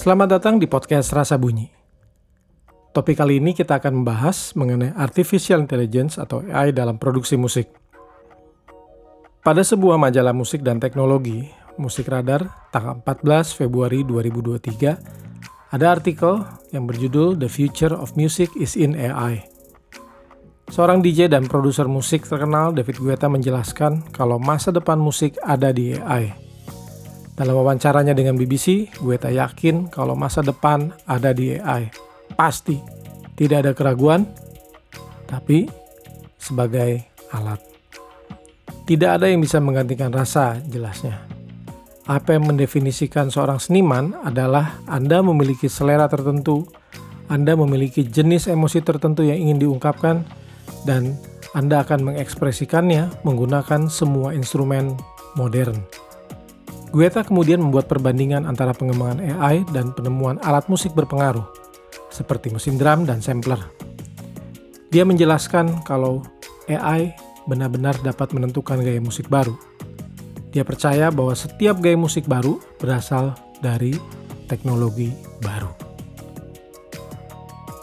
Selamat datang di podcast Rasa Bunyi. Topik kali ini kita akan membahas mengenai Artificial Intelligence atau AI dalam produksi musik. Pada sebuah majalah musik dan teknologi, Musik Radar, tanggal 14 Februari 2023, ada artikel yang berjudul The Future of Music is in AI. Seorang DJ dan produser musik terkenal David Guetta menjelaskan kalau masa depan musik ada di AI dalam wawancaranya dengan BBC, gue tak yakin kalau masa depan ada di AI. Pasti, tidak ada keraguan, tapi sebagai alat. Tidak ada yang bisa menggantikan rasa, jelasnya. Apa yang mendefinisikan seorang seniman adalah Anda memiliki selera tertentu, Anda memiliki jenis emosi tertentu yang ingin diungkapkan, dan Anda akan mengekspresikannya menggunakan semua instrumen modern. Guetta kemudian membuat perbandingan antara pengembangan AI dan penemuan alat musik berpengaruh, seperti mesin drum dan sampler. Dia menjelaskan kalau AI benar-benar dapat menentukan gaya musik baru. Dia percaya bahwa setiap gaya musik baru berasal dari teknologi baru.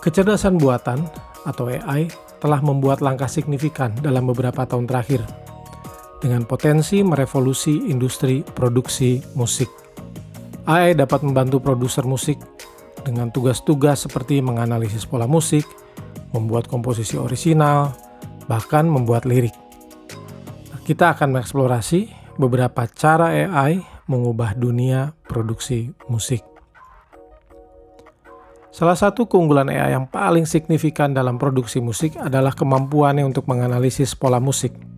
Kecerdasan buatan atau AI telah membuat langkah signifikan dalam beberapa tahun terakhir dengan potensi merevolusi industri produksi musik. AI dapat membantu produser musik dengan tugas-tugas seperti menganalisis pola musik, membuat komposisi orisinal, bahkan membuat lirik. Kita akan mengeksplorasi beberapa cara AI mengubah dunia produksi musik. Salah satu keunggulan AI yang paling signifikan dalam produksi musik adalah kemampuannya untuk menganalisis pola musik.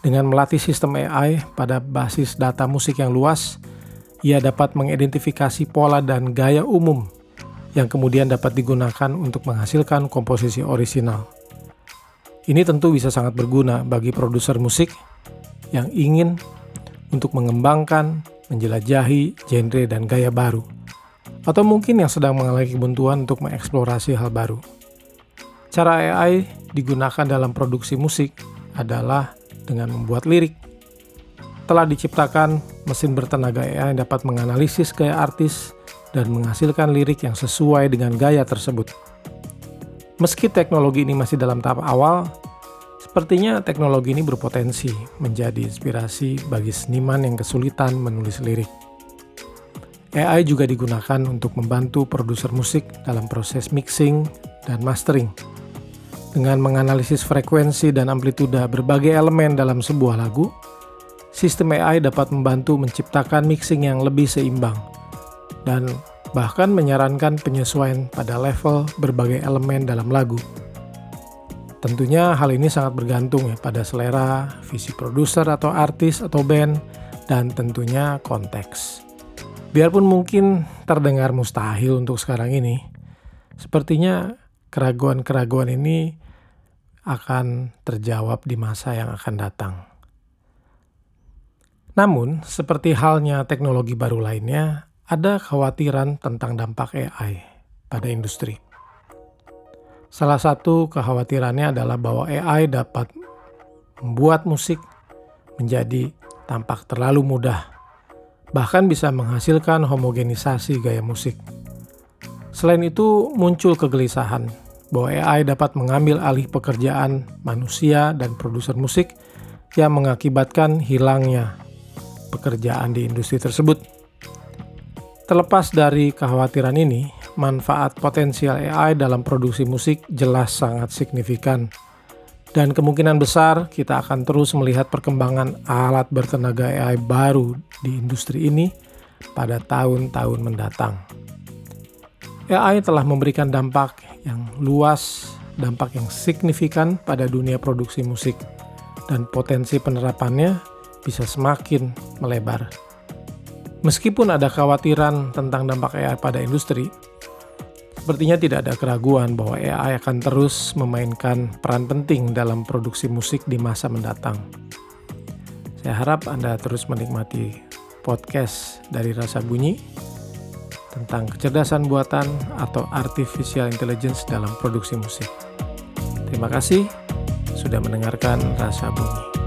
Dengan melatih sistem AI pada basis data musik yang luas, ia dapat mengidentifikasi pola dan gaya umum yang kemudian dapat digunakan untuk menghasilkan komposisi orisinal. Ini tentu bisa sangat berguna bagi produser musik yang ingin untuk mengembangkan, menjelajahi genre dan gaya baru, atau mungkin yang sedang mengalami kebuntuan untuk mengeksplorasi hal baru. Cara AI digunakan dalam produksi musik adalah dengan membuat lirik. Telah diciptakan mesin bertenaga AI yang dapat menganalisis gaya artis dan menghasilkan lirik yang sesuai dengan gaya tersebut. Meski teknologi ini masih dalam tahap awal, sepertinya teknologi ini berpotensi menjadi inspirasi bagi seniman yang kesulitan menulis lirik. AI juga digunakan untuk membantu produser musik dalam proses mixing dan mastering dengan menganalisis frekuensi dan amplituda berbagai elemen dalam sebuah lagu, sistem AI dapat membantu menciptakan mixing yang lebih seimbang dan bahkan menyarankan penyesuaian pada level berbagai elemen dalam lagu. Tentunya hal ini sangat bergantung ya pada selera, visi produser atau artis atau band, dan tentunya konteks. Biarpun mungkin terdengar mustahil untuk sekarang ini, sepertinya keraguan-keraguan ini akan terjawab di masa yang akan datang. Namun, seperti halnya teknologi baru lainnya, ada kekhawatiran tentang dampak AI pada industri. Salah satu kekhawatirannya adalah bahwa AI dapat membuat musik menjadi tampak terlalu mudah, bahkan bisa menghasilkan homogenisasi gaya musik. Selain itu, muncul kegelisahan bahwa AI dapat mengambil alih pekerjaan manusia dan produser musik yang mengakibatkan hilangnya pekerjaan di industri tersebut. Terlepas dari kekhawatiran ini, manfaat potensial AI dalam produksi musik jelas sangat signifikan. Dan kemungkinan besar kita akan terus melihat perkembangan alat bertenaga AI baru di industri ini pada tahun-tahun mendatang. AI telah memberikan dampak yang luas, dampak yang signifikan pada dunia produksi musik, dan potensi penerapannya bisa semakin melebar. Meskipun ada kekhawatiran tentang dampak AI pada industri, sepertinya tidak ada keraguan bahwa AI akan terus memainkan peran penting dalam produksi musik di masa mendatang. Saya harap Anda terus menikmati podcast dari Rasa Bunyi tentang kecerdasan buatan atau artificial intelligence dalam produksi musik. Terima kasih sudah mendengarkan Rasa Bunyi.